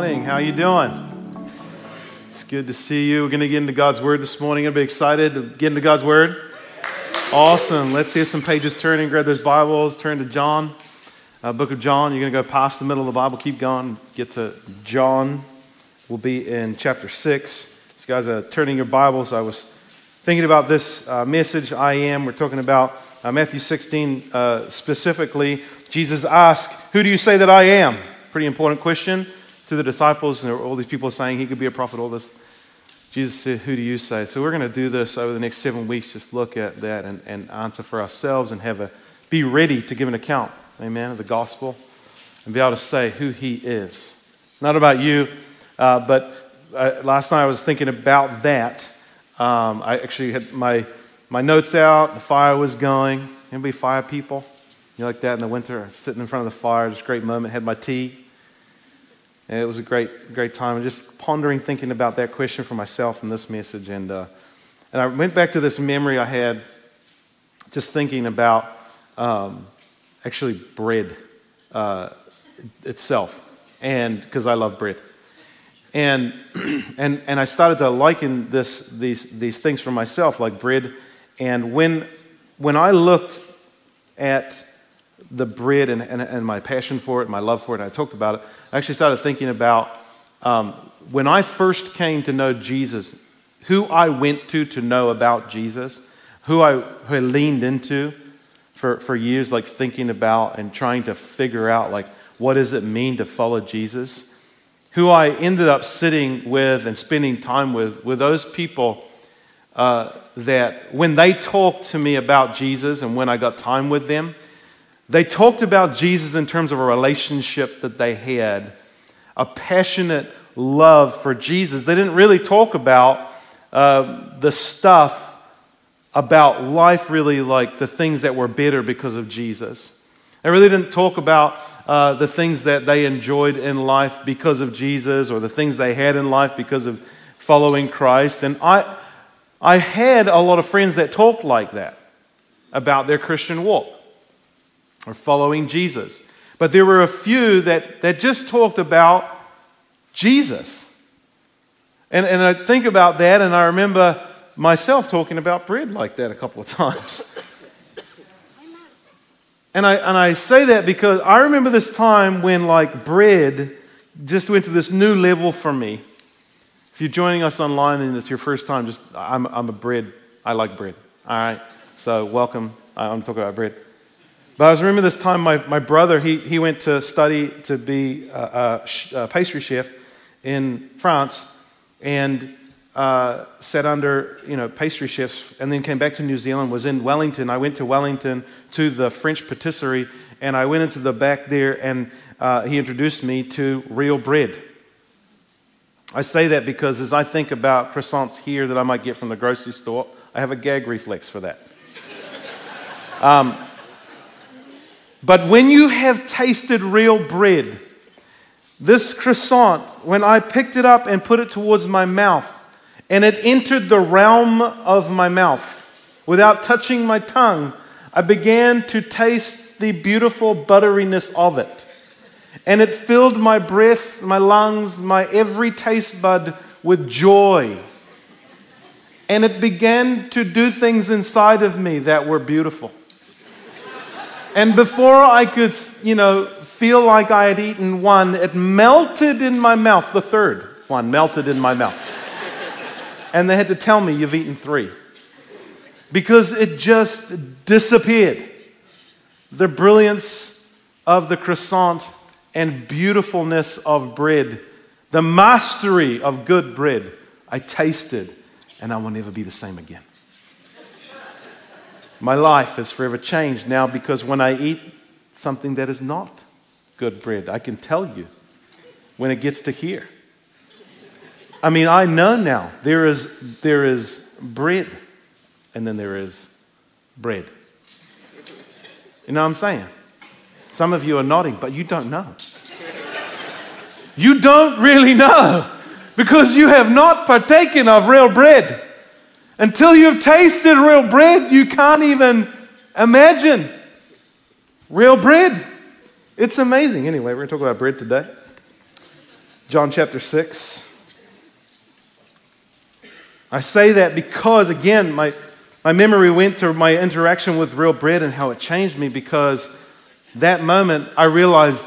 morning. How you doing? It's good to see you. We're going to get into God's Word this morning. Be excited to get into God's Word. Awesome. Let's see if some pages turning. Grab those Bibles. Turn to John, uh, Book of John. You're going to go past the middle of the Bible. Keep going. Get to John. We'll be in chapter six. So you guys are turning your Bibles. I was thinking about this uh, message. I am. We're talking about uh, Matthew 16 uh, specifically. Jesus asked, "Who do you say that I am?" Pretty important question to the disciples, and all these people saying he could be a prophet, all this. Jesus said, Who do you say? So we're going to do this over the next seven weeks, just look at that and, and answer for ourselves and have a be ready to give an account, amen, of the gospel and be able to say who he is. Not about you, uh, but uh, last night I was thinking about that. Um, I actually had my, my notes out, the fire was going. Anybody fire people? You like that in the winter, sitting in front of the fire, just great moment. Had my tea. And it was a great, great time. And just pondering, thinking about that question for myself in this message. And, uh, and I went back to this memory I had just thinking about um, actually bread uh, itself. And because I love bread. And, and, and I started to liken this, these, these things for myself, like bread. And when, when I looked at the bread and, and, and, my passion for it, my love for it, and I talked about it, I actually started thinking about um, when I first came to know Jesus, who I went to to know about Jesus, who I, who I leaned into for, for years, like thinking about and trying to figure out, like, what does it mean to follow Jesus? Who I ended up sitting with and spending time with, with those people uh, that when they talked to me about Jesus and when I got time with them, they talked about Jesus in terms of a relationship that they had, a passionate love for Jesus. They didn't really talk about uh, the stuff about life, really, like the things that were bitter because of Jesus. They really didn't talk about uh, the things that they enjoyed in life because of Jesus or the things they had in life because of following Christ. And I, I had a lot of friends that talked like that about their Christian walk or following Jesus. But there were a few that, that just talked about Jesus. And, and I think about that, and I remember myself talking about bread like that a couple of times. and, I, and I say that because I remember this time when, like, bread just went to this new level for me. If you're joining us online and it's your first time, just I'm, I'm a bread. I like bread. All right. So welcome. I'm talking about bread. But I was remember this time my, my brother, he, he went to study to be a, a, a pastry chef in France and uh, sat under, you know, pastry chefs and then came back to New Zealand, was in Wellington. I went to Wellington to the French patisserie and I went into the back there and uh, he introduced me to real bread. I say that because as I think about croissants here that I might get from the grocery store, I have a gag reflex for that. Um, but when you have tasted real bread, this croissant, when I picked it up and put it towards my mouth, and it entered the realm of my mouth without touching my tongue, I began to taste the beautiful butteriness of it. And it filled my breath, my lungs, my every taste bud with joy. And it began to do things inside of me that were beautiful. And before I could, you know, feel like I had eaten one, it melted in my mouth. The third one melted in my mouth. And they had to tell me, you've eaten three. Because it just disappeared. The brilliance of the croissant and beautifulness of bread, the mastery of good bread, I tasted, and I will never be the same again. My life is forever changed now because when I eat something that is not good bread, I can tell you when it gets to here. I mean, I know now there is, there is bread and then there is bread. You know what I'm saying? Some of you are nodding, but you don't know. You don't really know because you have not partaken of real bread. Until you've tasted real bread, you can't even imagine real bread. It's amazing. Anyway, we're going to talk about bread today. John chapter 6. I say that because, again, my, my memory went to my interaction with real bread and how it changed me because that moment I realized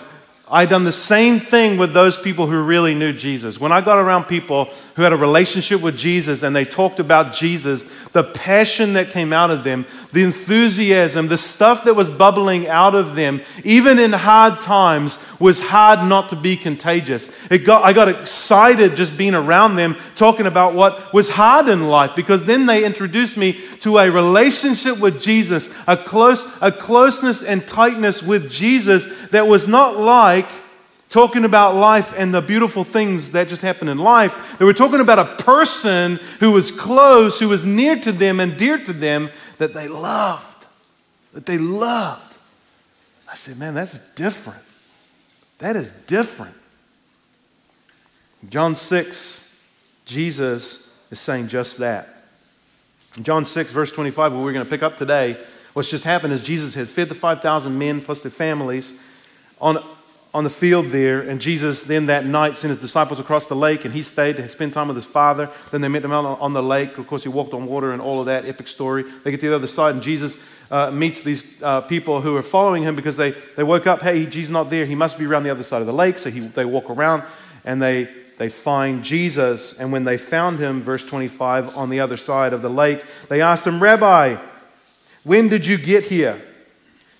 I'd done the same thing with those people who really knew Jesus. When I got around people who had a relationship with Jesus and they talked about Jesus, the passion that came out of them, the enthusiasm, the stuff that was bubbling out of them, even in hard times, was hard not to be contagious. Got, I got excited just being around them, talking about what was hard in life, because then they introduced me to a relationship with Jesus, a, close, a closeness and tightness with Jesus that was not like talking about life and the beautiful things that just happen in life. They were talking about a person who was close, who was near to them and dear to them that they loved. That they loved. I said, man, that's different. That is different. John 6, Jesus is saying just that. In John 6, verse 25, where we're going to pick up today, what's just happened is Jesus had fed the 5,000 men plus their families on on the field there, and Jesus then that night sent his disciples across the lake, and he stayed to spend time with his father. Then they met him out on the lake. Of course, he walked on water and all of that epic story. They get to the other side, and Jesus uh, meets these uh, people who are following him because they, they woke up, hey, Jesus not there. He must be around the other side of the lake. So he, they walk around and they, they find Jesus. And when they found him, verse 25, on the other side of the lake, they asked him, Rabbi, when did you get here?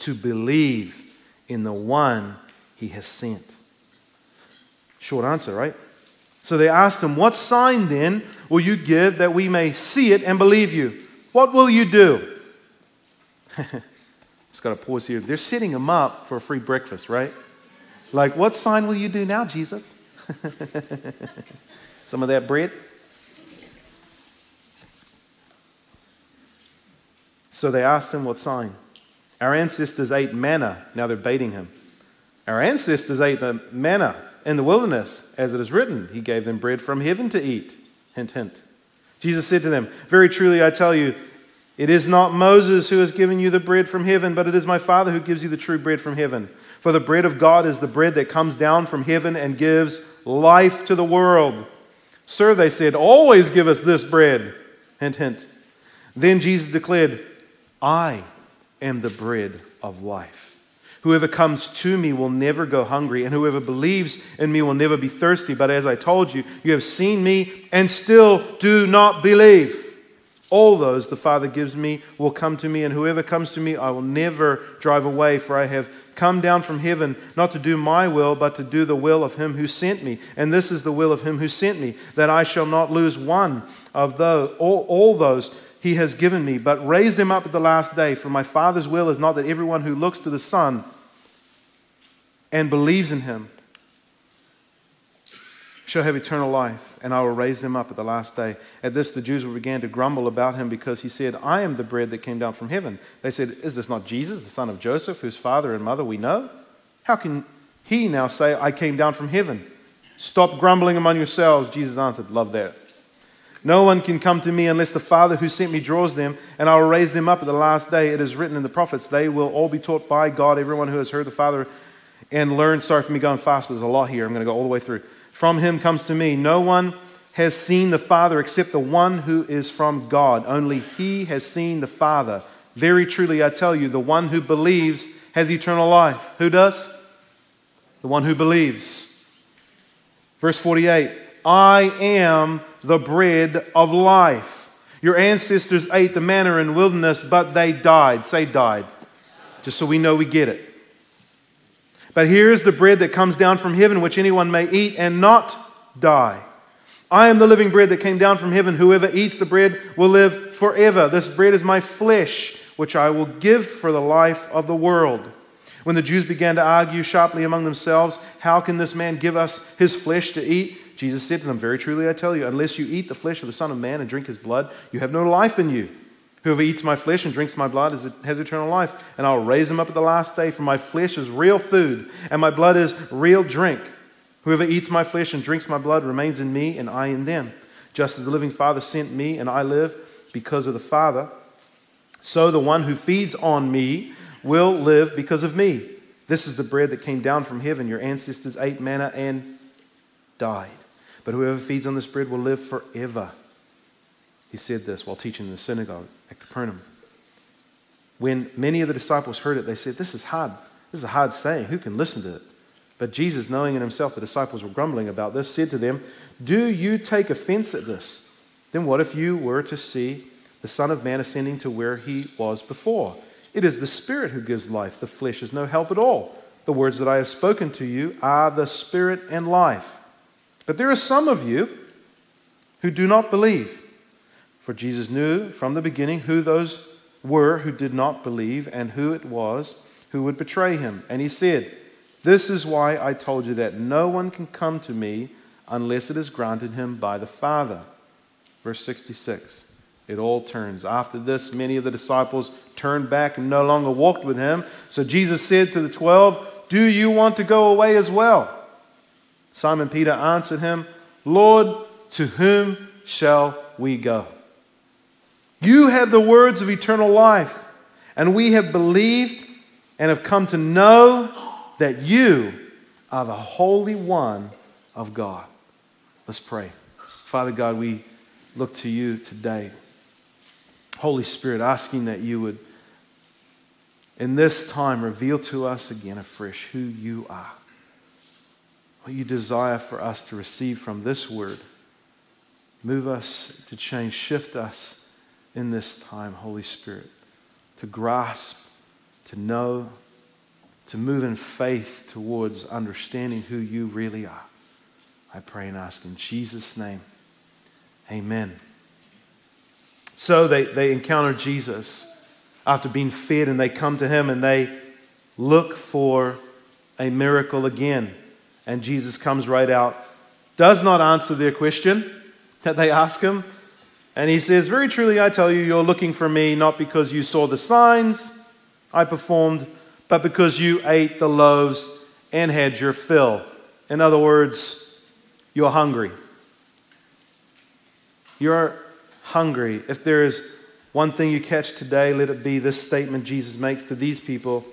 to believe in the one he has sent. Short answer, right? So they asked him, What sign then will you give that we may see it and believe you? What will you do? Just got to pause here. They're setting him up for a free breakfast, right? Like, what sign will you do now, Jesus? Some of that bread? So they asked him, What sign? Our ancestors ate manna. Now they're baiting him. Our ancestors ate the manna in the wilderness, as it is written. He gave them bread from heaven to eat. Hint, hint. Jesus said to them, Very truly I tell you, it is not Moses who has given you the bread from heaven, but it is my Father who gives you the true bread from heaven. For the bread of God is the bread that comes down from heaven and gives life to the world. Sir, they said, always give us this bread. Hint, hint. Then Jesus declared, I am the bread of life. Whoever comes to me will never go hungry, and whoever believes in me will never be thirsty. But as I told you, you have seen me and still do not believe. All those the Father gives me will come to me, and whoever comes to me I will never drive away, for I have come down from heaven not to do my will, but to do the will of him who sent me. And this is the will of him who sent me, that I shall not lose one of those, all, all those he has given me, but raise them up at the last day. For my Father's will is not that everyone who looks to the Son and believes in him shall have eternal life, and I will raise them up at the last day. At this, the Jews began to grumble about him because he said, I am the bread that came down from heaven. They said, Is this not Jesus, the son of Joseph, whose father and mother we know? How can he now say, I came down from heaven? Stop grumbling among yourselves. Jesus answered, Love that. No one can come to me unless the Father who sent me draws them, and I will raise them up at the last day. It is written in the prophets, they will all be taught by God. Everyone who has heard the Father and learned, sorry for me going fast, but there's a lot here. I'm going to go all the way through. From him comes to me. No one has seen the Father except the one who is from God. Only he has seen the Father. Very truly, I tell you, the one who believes has eternal life. Who does? The one who believes. Verse 48 I am the bread of life. Your ancestors ate the manna in wilderness, but they died. Say died. Just so we know we get it. But here's the bread that comes down from heaven, which anyone may eat and not die. I am the living bread that came down from heaven. Whoever eats the bread will live forever. This bread is my flesh, which I will give for the life of the world. When the Jews began to argue sharply among themselves, How can this man give us his flesh to eat? Jesus said to them, Very truly I tell you, unless you eat the flesh of the Son of Man and drink his blood, you have no life in you. Whoever eats my flesh and drinks my blood has eternal life, and I'll raise him up at the last day. For my flesh is real food, and my blood is real drink. Whoever eats my flesh and drinks my blood remains in me, and I in them. Just as the living Father sent me, and I live because of the Father, so the one who feeds on me will live because of me. This is the bread that came down from heaven. Your ancestors ate manna and died. But whoever feeds on this bread will live forever. He said this while teaching in the synagogue at Capernaum. When many of the disciples heard it, they said, This is hard. This is a hard saying. Who can listen to it? But Jesus, knowing in himself the disciples were grumbling about this, said to them, Do you take offense at this? Then what if you were to see the Son of Man ascending to where he was before? It is the Spirit who gives life, the flesh is no help at all. The words that I have spoken to you are the Spirit and life. But there are some of you who do not believe. For Jesus knew from the beginning who those were who did not believe and who it was who would betray him. And he said, This is why I told you that no one can come to me unless it is granted him by the Father. Verse 66. It all turns. After this, many of the disciples turned back and no longer walked with him. So Jesus said to the twelve, Do you want to go away as well? Simon Peter answered him, Lord, to whom shall we go? You have the words of eternal life, and we have believed and have come to know that you are the Holy One of God. Let's pray. Father God, we look to you today. Holy Spirit, asking that you would, in this time, reveal to us again afresh who you are, what you desire for us to receive from this word. Move us to change, shift us in this time, Holy Spirit, to grasp, to know, to move in faith towards understanding who you really are. I pray and ask in Jesus' name. Amen. So they, they encounter Jesus after being fed, and they come to him and they look for a miracle again. And Jesus comes right out, does not answer their question that they ask him, and he says, Very truly, I tell you, you're looking for me not because you saw the signs I performed, but because you ate the loaves and had your fill. In other words, you're hungry. You're hungry. If there is one thing you catch today, let it be this statement Jesus makes to these people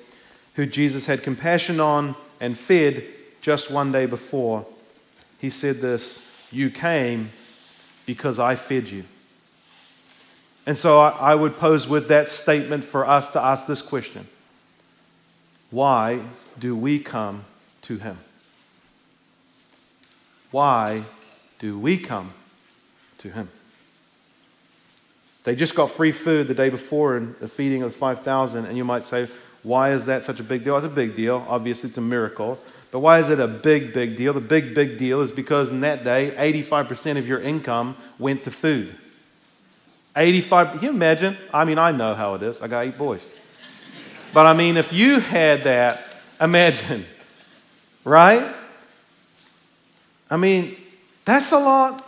who Jesus had compassion on and fed just one day before. He said this You came because I fed you. And so I would pose with that statement for us to ask this question Why do we come to Him? Why do we come to Him? They just got free food the day before in the feeding of the 5,000, and you might say, why is that such a big deal? It's a big deal. Obviously, it's a miracle. But why is it a big, big deal? The big, big deal is because in that day, 85% of your income went to food. 85, can you imagine? I mean, I know how it is. I got eight boys. But I mean, if you had that, imagine, right? I mean, that's a lot.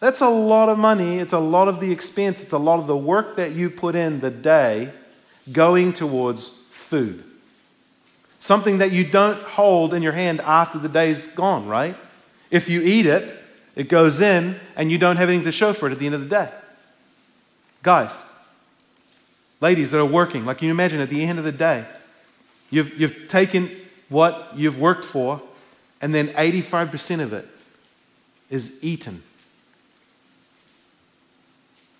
That's a lot of money. It's a lot of the expense. It's a lot of the work that you put in the day going towards food. Something that you don't hold in your hand after the day's gone, right? If you eat it, it goes in and you don't have anything to show for it at the end of the day. Guys, ladies that are working, like you imagine at the end of the day, you've, you've taken what you've worked for, and then 85% of it is eaten.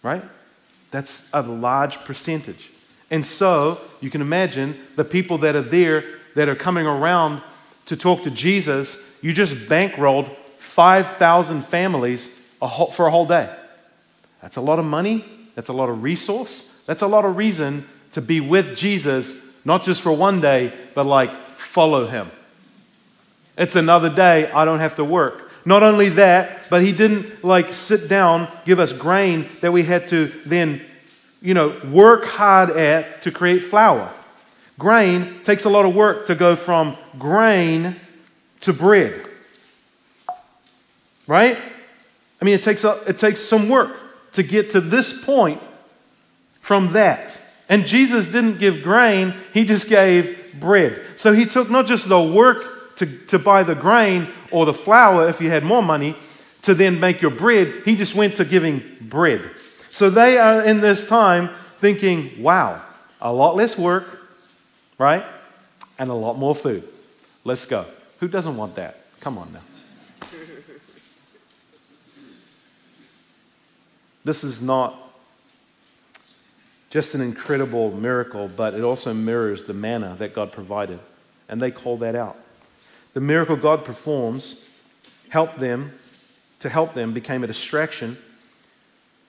Right? That's a large percentage. And so you can imagine the people that are there that are coming around to talk to Jesus, you just bankrolled 5,000 families a whole, for a whole day. That's a lot of money. That's a lot of resource. That's a lot of reason to be with Jesus, not just for one day, but like follow him. It's another day I don't have to work. Not only that, but he didn't like sit down, give us grain that we had to then, you know, work hard at to create flour. Grain takes a lot of work to go from grain to bread. Right? I mean, it takes, a, it takes some work to get to this point from that. And Jesus didn't give grain, he just gave bread. So he took not just the work to, to buy the grain or the flour if you had more money to then make your bread, he just went to giving bread. So they are in this time thinking, wow, a lot less work, right? And a lot more food. Let's go. Who doesn't want that? Come on now. This is not just an incredible miracle, but it also mirrors the manna that God provided. And they call that out. The miracle God performs helped them to help them became a distraction.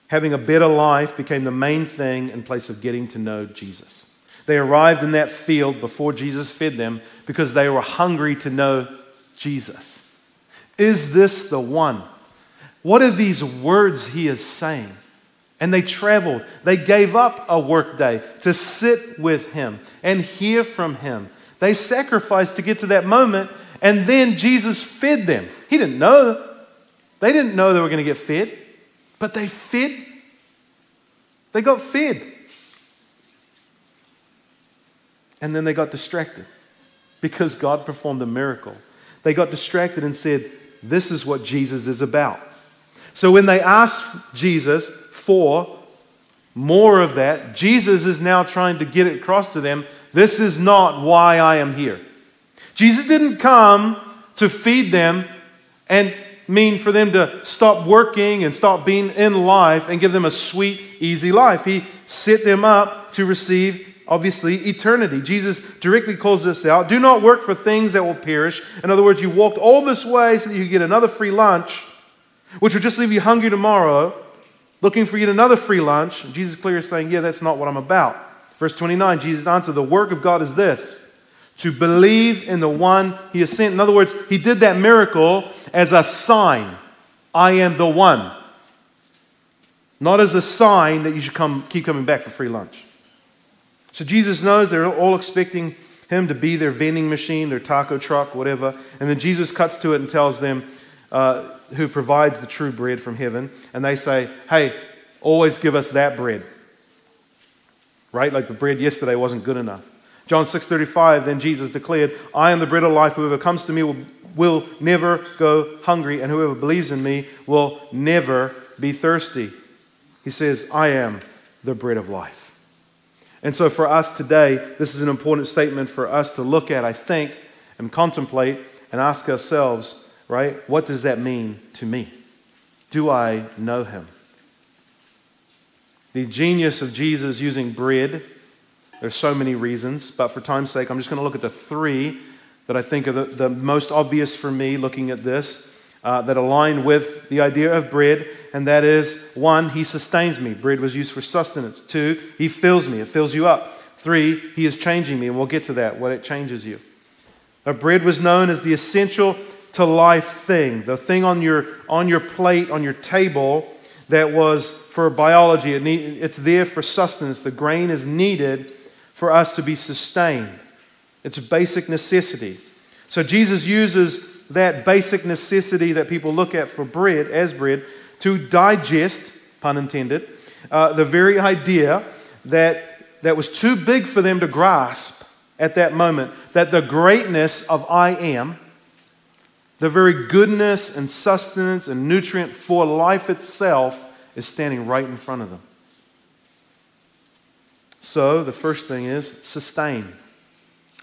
Having a better life became the main thing in place of getting to know Jesus. They arrived in that field before Jesus fed them because they were hungry to know Jesus. Is this the one? What are these words he is saying? And they traveled. They gave up a workday to sit with him and hear from him. They sacrificed to get to that moment, and then Jesus fed them. He didn't know. They didn't know they were going to get fed, but they fed. They got fed. And then they got distracted because God performed a miracle. They got distracted and said, This is what Jesus is about. So when they asked Jesus for more of that, Jesus is now trying to get it across to them this is not why I am here. Jesus didn't come to feed them and mean for them to stop working and stop being in life and give them a sweet, easy life. He set them up to receive obviously, eternity. Jesus directly calls this out. Do not work for things that will perish. In other words, you walked all this way so that you get another free lunch, which will just leave you hungry tomorrow, looking for yet another free lunch. And Jesus clearly is saying, Yeah, that's not what I'm about. Verse 29, Jesus answered, The work of God is this to believe in the one he has sent. In other words, he did that miracle as a sign. I am the one. Not as a sign that you should come, keep coming back for free lunch. So Jesus knows they're all expecting him to be their vending machine, their taco truck, whatever. And then Jesus cuts to it and tells them uh, who provides the true bread from heaven. And they say, hey, always give us that bread. Right? Like the bread yesterday wasn't good enough. John 6:35 then Jesus declared, "I am the bread of life. Whoever comes to me will, will never go hungry, and whoever believes in me will never be thirsty." He says, "I am the bread of life." And so for us today, this is an important statement for us to look at, I think, and contemplate and ask ourselves, right? What does that mean to me? Do I know him? The genius of Jesus using bread, there's so many reasons, but for time's sake, I'm just going to look at the three that I think are the, the most obvious for me looking at this uh, that align with the idea of bread, and that is one, he sustains me. Bread was used for sustenance. Two, he fills me, it fills you up. Three, he is changing me, and we'll get to that, what it changes you. Now, bread was known as the essential to life thing, the thing on your, on your plate, on your table that was for biology. It need, it's there for sustenance. The grain is needed for us to be sustained. It's a basic necessity. So Jesus uses that basic necessity that people look at for bread, as bread, to digest, pun intended, uh, the very idea that, that was too big for them to grasp at that moment, that the greatness of I am, the very goodness and sustenance and nutrient for life itself, is standing right in front of them. So the first thing is sustain.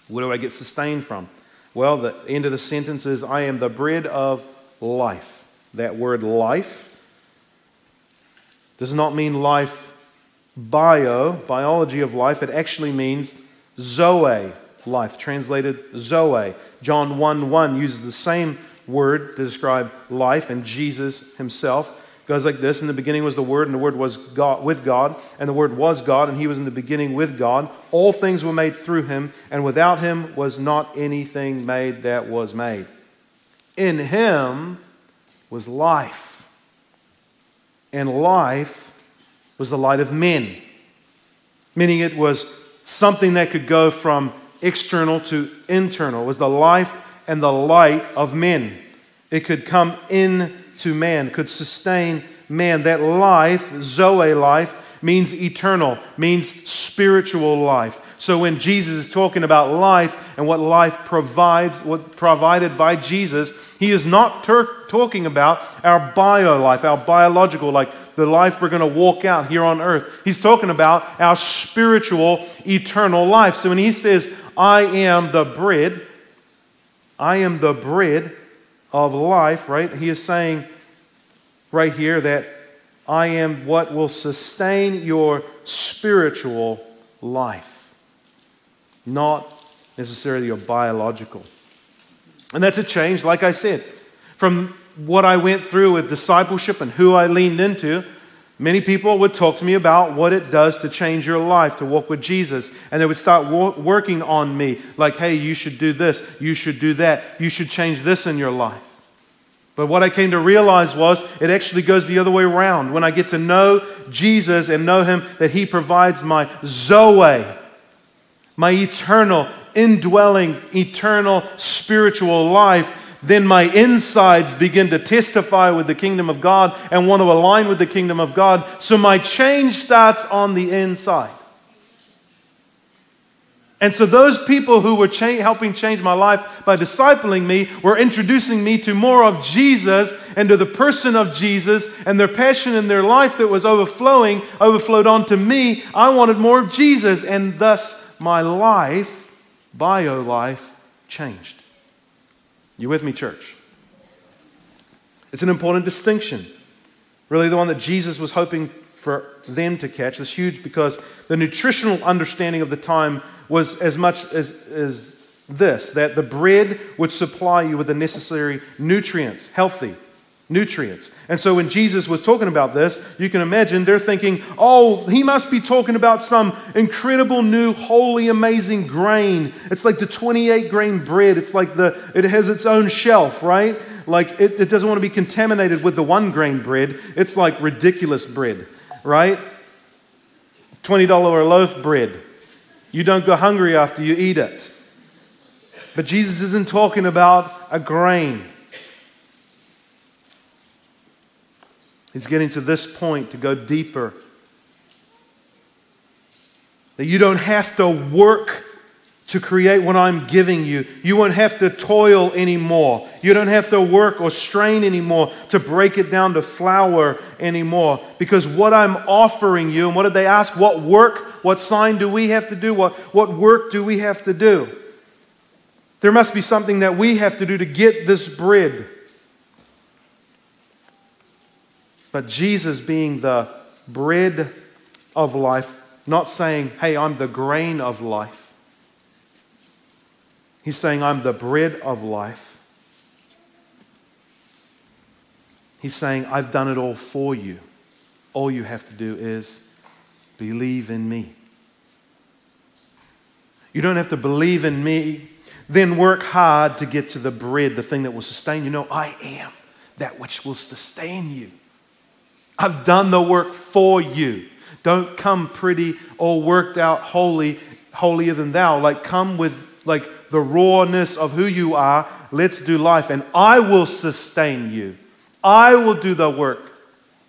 Where do I get sustained from? Well, the end of the sentence is I am the bread of life. That word life does not mean life bio, biology of life. It actually means zoe, life, translated zoe. John 1 1 uses the same word to describe life, and Jesus himself goes like this In the beginning was the Word, and the Word was God, with God, and the Word was God, and He was in the beginning with God. All things were made through Him, and without Him was not anything made that was made. In Him was life, and life was the light of men, meaning it was something that could go from external to internal. It was the life and the light of men. It could come into man, could sustain man. That life, Zoe life, means eternal, means spiritual life. So when Jesus is talking about life and what life provides, what provided by Jesus, he is not ter- talking about our bio life, our biological, like the life we're going to walk out here on earth. He's talking about our spiritual, eternal life. So when he says, I am the bread, I am the bread of life, right? He is saying right here that I am what will sustain your spiritual life, not necessarily your biological. And that's a change, like I said, from what I went through with discipleship and who I leaned into. Many people would talk to me about what it does to change your life, to walk with Jesus. And they would start wo- working on me, like, hey, you should do this, you should do that, you should change this in your life. But what I came to realize was it actually goes the other way around. When I get to know Jesus and know Him, that He provides my Zoe, my eternal, indwelling, eternal spiritual life, then my insides begin to testify with the kingdom of God and want to align with the kingdom of God. So my change starts on the inside. And so, those people who were cha- helping change my life by discipling me were introducing me to more of Jesus and to the person of Jesus, and their passion in their life that was overflowing overflowed onto me. I wanted more of Jesus, and thus my life, bio life, changed. You with me, church? It's an important distinction. Really, the one that Jesus was hoping for them to catch is huge because the nutritional understanding of the time was as much as, as this that the bread would supply you with the necessary nutrients, healthy nutrients. And so when Jesus was talking about this, you can imagine they're thinking, oh, he must be talking about some incredible new, holy, amazing grain. It's like the 28 grain bread. It's like the, it has its own shelf, right? Like it, it doesn't want to be contaminated with the one grain bread. It's like ridiculous bread, right? $20 a loaf bread. You don't go hungry after you eat it. But Jesus isn't talking about a grain. He's getting to this point to go deeper. That you don't have to work to create what I'm giving you. You won't have to toil anymore. You don't have to work or strain anymore to break it down to flour anymore. Because what I'm offering you, and what did they ask? What work, what sign do we have to do? What, what work do we have to do? There must be something that we have to do to get this bread. But Jesus being the bread of life, not saying, hey, I'm the grain of life He's saying, I'm the bread of life. He's saying, I've done it all for you. All you have to do is believe in me. You don't have to believe in me, then work hard to get to the bread, the thing that will sustain you. No, I am that which will sustain you. I've done the work for you. Don't come pretty or worked out holy, holier than thou. Like come with like the rawness of who you are. Let's do life, and I will sustain you. I will do the work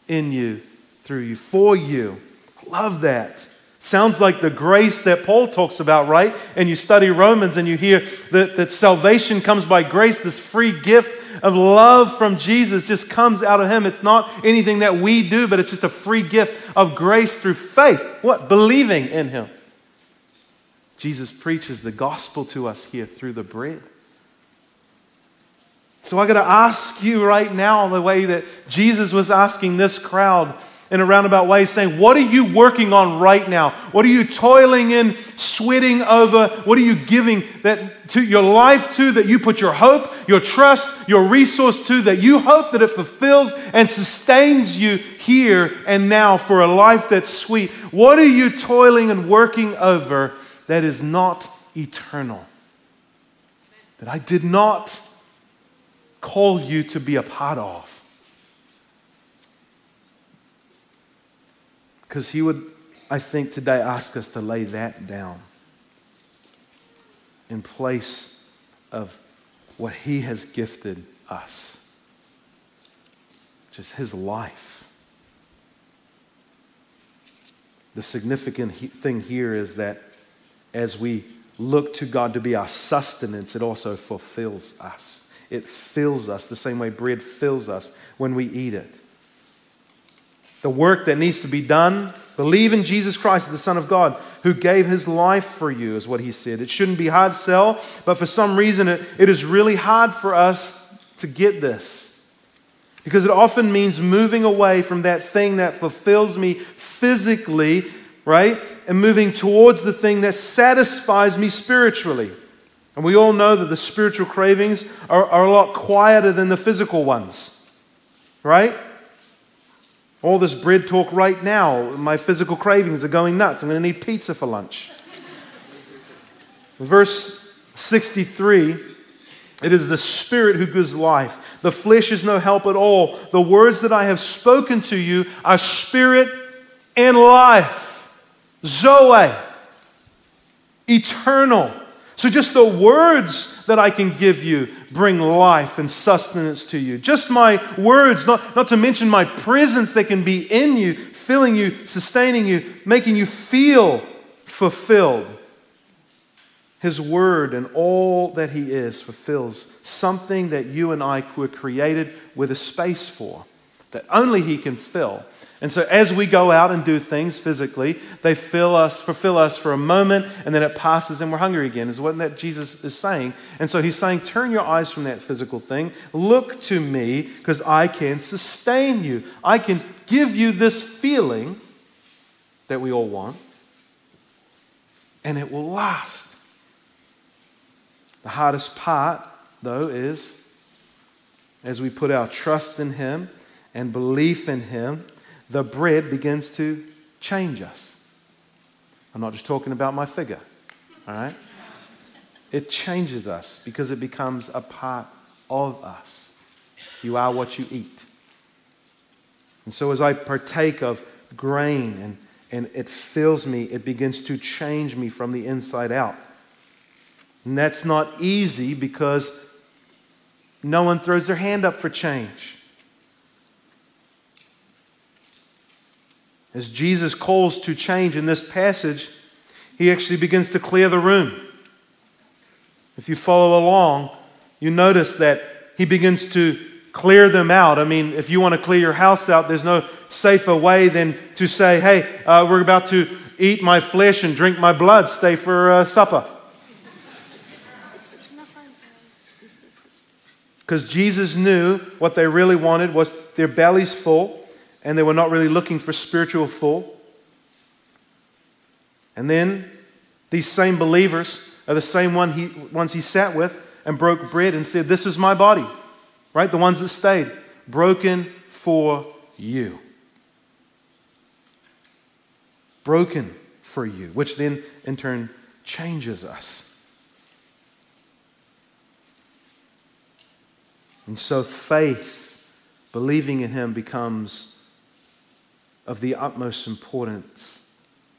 in you, through you, for you. Love that. Sounds like the grace that Paul talks about, right? And you study Romans and you hear that, that salvation comes by grace, this free gift of love from Jesus just comes out of Him. It's not anything that we do, but it's just a free gift of grace through faith. What? Believing in Him. Jesus preaches the gospel to us here through the bread. So I got to ask you right now, the way that Jesus was asking this crowd in a roundabout way, saying, What are you working on right now? What are you toiling in, sweating over? What are you giving that to your life to that you put your hope, your trust, your resource to, that you hope that it fulfills and sustains you here and now for a life that's sweet? What are you toiling and working over that is not eternal. That I did not call you to be a part of. Because he would, I think today ask us to lay that down in place of what He has gifted us, which is His life. The significant thing here is that as we look to God to be our sustenance, it also fulfills us. It fills us the same way bread fills us when we eat it. The work that needs to be done, believe in Jesus Christ, the Son of God, who gave his life for you, is what he said. It shouldn't be hard sell, but for some reason it, it is really hard for us to get this. Because it often means moving away from that thing that fulfills me physically, right? And moving towards the thing that satisfies me spiritually. And we all know that the spiritual cravings are, are a lot quieter than the physical ones, right? All this bread talk right now, my physical cravings are going nuts. I'm going to need pizza for lunch. Verse 63 it is the Spirit who gives life. The flesh is no help at all. The words that I have spoken to you are spirit and life. Zoe. Eternal. So, just the words that I can give you bring life and sustenance to you. Just my words, not, not to mention my presence that can be in you, filling you, sustaining you, making you feel fulfilled. His word and all that He is fulfills something that you and I were created with a space for, that only He can fill. And so as we go out and do things physically, they fill us, fulfill us for a moment, and then it passes and we're hungry again, is what that Jesus is saying. And so he's saying, turn your eyes from that physical thing. Look to me, because I can sustain you. I can give you this feeling that we all want, and it will last. The hardest part, though, is as we put our trust in him and belief in him the bread begins to change us. I'm not just talking about my figure, all right? It changes us because it becomes a part of us. You are what you eat. And so as I partake of grain and, and it fills me, it begins to change me from the inside out. And that's not easy because no one throws their hand up for change. As Jesus calls to change in this passage, he actually begins to clear the room. If you follow along, you notice that he begins to clear them out. I mean, if you want to clear your house out, there's no safer way than to say, hey, uh, we're about to eat my flesh and drink my blood, stay for uh, supper. Because Jesus knew what they really wanted was their bellies full and they were not really looking for spiritual full. And then these same believers are the same one he, ones he sat with and broke bread and said, This is my body, right? The ones that stayed, broken for you. Broken for you, which then in turn changes us. And so faith, believing in him, becomes of the utmost importance.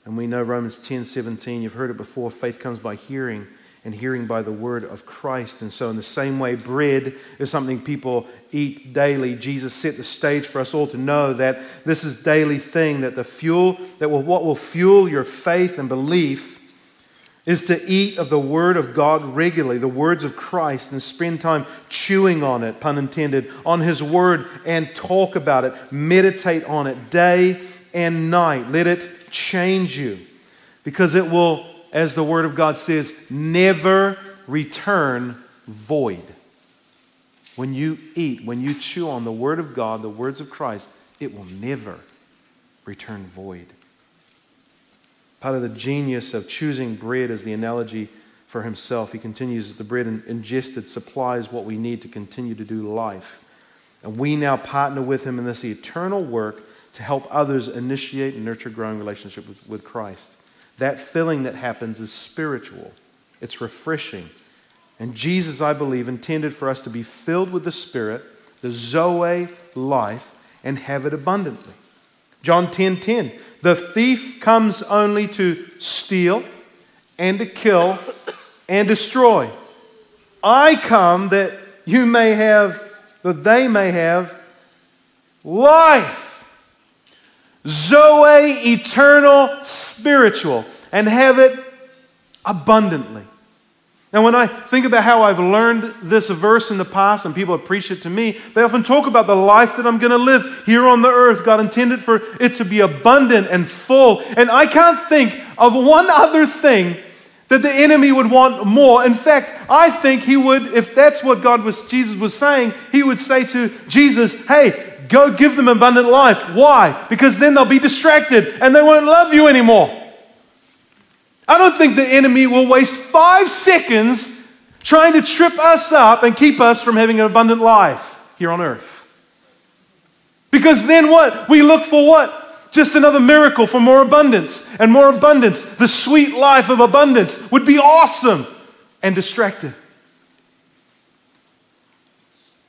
And we know Romans 10 17, you've heard it before faith comes by hearing, and hearing by the word of Christ. And so, in the same way, bread is something people eat daily. Jesus set the stage for us all to know that this is daily thing, that the fuel, that will, what will fuel your faith and belief is to eat of the Word of God regularly, the words of Christ, and spend time chewing on it, pun intended, on His Word and talk about it. Meditate on it day and night. Let it change you because it will, as the Word of God says, never return void. When you eat, when you chew on the Word of God, the words of Christ, it will never return void. Part of the genius of choosing bread as the analogy for himself, he continues the bread ingested supplies what we need to continue to do life. And we now partner with him in this eternal work to help others initiate and nurture growing relationship with, with Christ. That filling that happens is spiritual, it's refreshing. And Jesus, I believe, intended for us to be filled with the Spirit, the Zoe life, and have it abundantly. John 10 10. The thief comes only to steal and to kill and destroy. I come that you may have, that they may have life. Zoe, eternal, spiritual, and have it abundantly. Now, when I think about how I've learned this verse in the past and people have preached it to me, they often talk about the life that I'm going to live here on the earth. God intended for it to be abundant and full. And I can't think of one other thing that the enemy would want more. In fact, I think he would, if that's what God was, Jesus was saying, he would say to Jesus, hey, go give them abundant life. Why? Because then they'll be distracted and they won't love you anymore. I don't think the enemy will waste five seconds trying to trip us up and keep us from having an abundant life here on earth. Because then what? We look for what? Just another miracle for more abundance and more abundance. The sweet life of abundance would be awesome and distracted.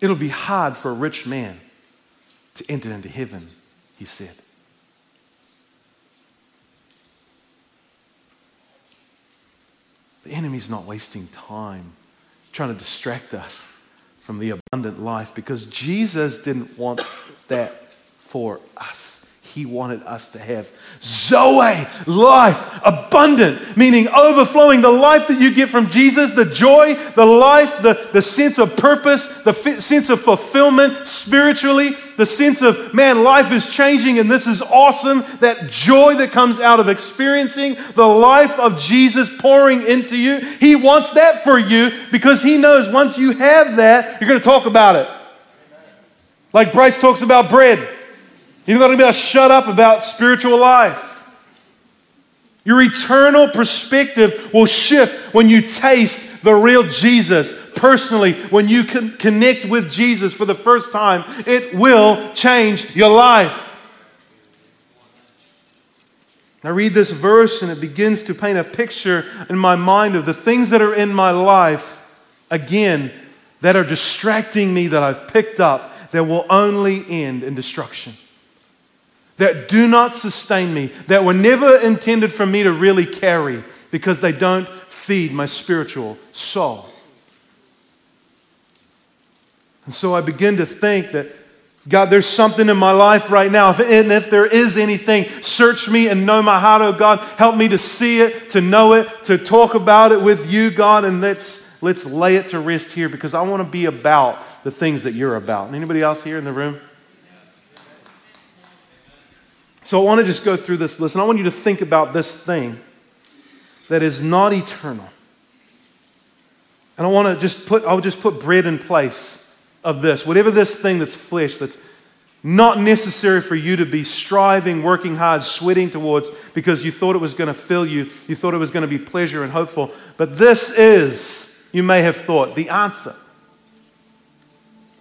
It'll be hard for a rich man to enter into heaven, he said. The enemy's not wasting time trying to distract us from the abundant life because Jesus didn't want that for us. He wanted us to have Zoe, life, abundant, meaning overflowing. The life that you get from Jesus, the joy, the life, the, the sense of purpose, the fi- sense of fulfillment spiritually, the sense of, man, life is changing and this is awesome. That joy that comes out of experiencing the life of Jesus pouring into you. He wants that for you because He knows once you have that, you're going to talk about it. Like Bryce talks about bread. You're not going to be able to shut up about spiritual life. Your eternal perspective will shift when you taste the real Jesus personally, when you connect with Jesus for the first time. It will change your life. I read this verse and it begins to paint a picture in my mind of the things that are in my life, again, that are distracting me that I've picked up that will only end in destruction that do not sustain me, that were never intended for me to really carry because they don't feed my spiritual soul. And so I begin to think that, God, there's something in my life right now. And if there is anything, search me and know my heart, oh God. Help me to see it, to know it, to talk about it with you, God, and let's, let's lay it to rest here because I want to be about the things that you're about. Anybody else here in the room? So I want to just go through this list, and I want you to think about this thing that is not eternal. And I want to just put, I'll just put bread in place of this. Whatever this thing that's flesh, that's not necessary for you to be striving, working hard, sweating towards because you thought it was going to fill you, you thought it was going to be pleasure and hopeful. But this is, you may have thought, the answer.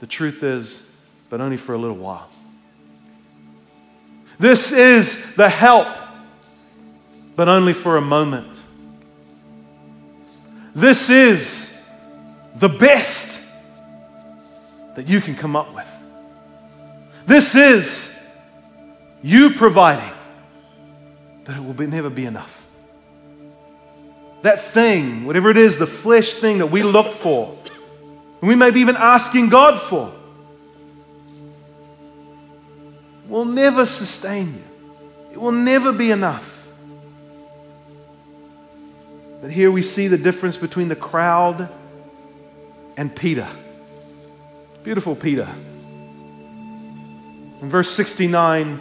The truth is, but only for a little while. This is the help, but only for a moment. This is the best that you can come up with. This is you providing, but it will be, never be enough. That thing, whatever it is, the flesh thing that we look for, and we may be even asking God for, will never sustain you. It will never be enough. But here we see the difference between the crowd and Peter. Beautiful Peter. In verse 69,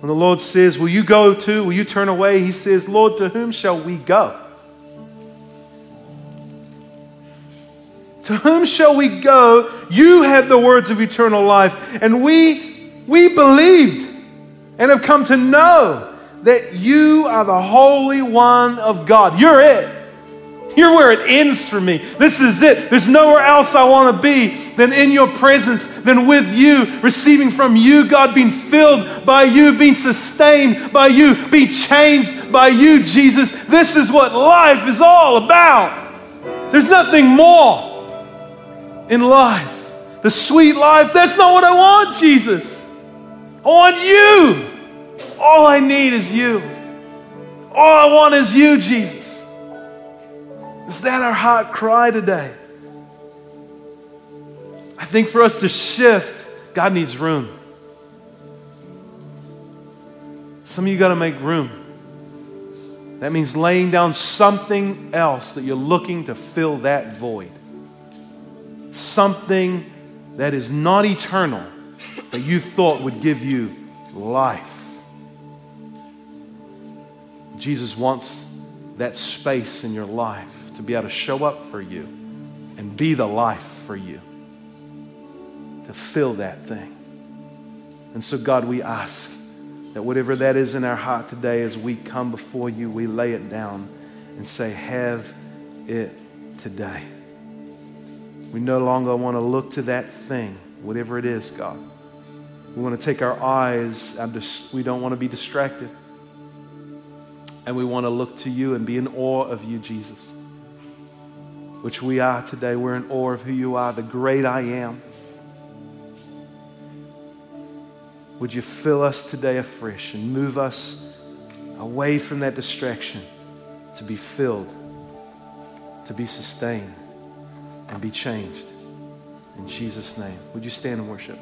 when the Lord says, Will you go too? Will you turn away? He says, Lord, to whom shall we go? To whom shall we go? You have the words of eternal life, and we we believed and have come to know that you are the Holy One of God. You're it. You're where it ends for me. This is it. There's nowhere else I want to be than in your presence, than with you, receiving from you, God, being filled by you, being sustained by you, being changed by you, Jesus. This is what life is all about. There's nothing more in life. The sweet life, that's not what I want, Jesus. On you. All I need is you. All I want is you, Jesus. Is that our heart cry today? I think for us to shift, God needs room. Some of you got to make room. That means laying down something else that you're looking to fill that void. Something that is not eternal that you thought would give you life. Jesus wants that space in your life to be able to show up for you and be the life for you, to fill that thing. And so, God, we ask that whatever that is in our heart today, as we come before you, we lay it down and say, Have it today. We no longer want to look to that thing, whatever it is, God. We want to take our eyes, we don't want to be distracted. And we want to look to you and be in awe of you, Jesus, which we are today. We're in awe of who you are, the great I am. Would you fill us today afresh and move us away from that distraction to be filled, to be sustained, and be changed? In Jesus' name. Would you stand and worship?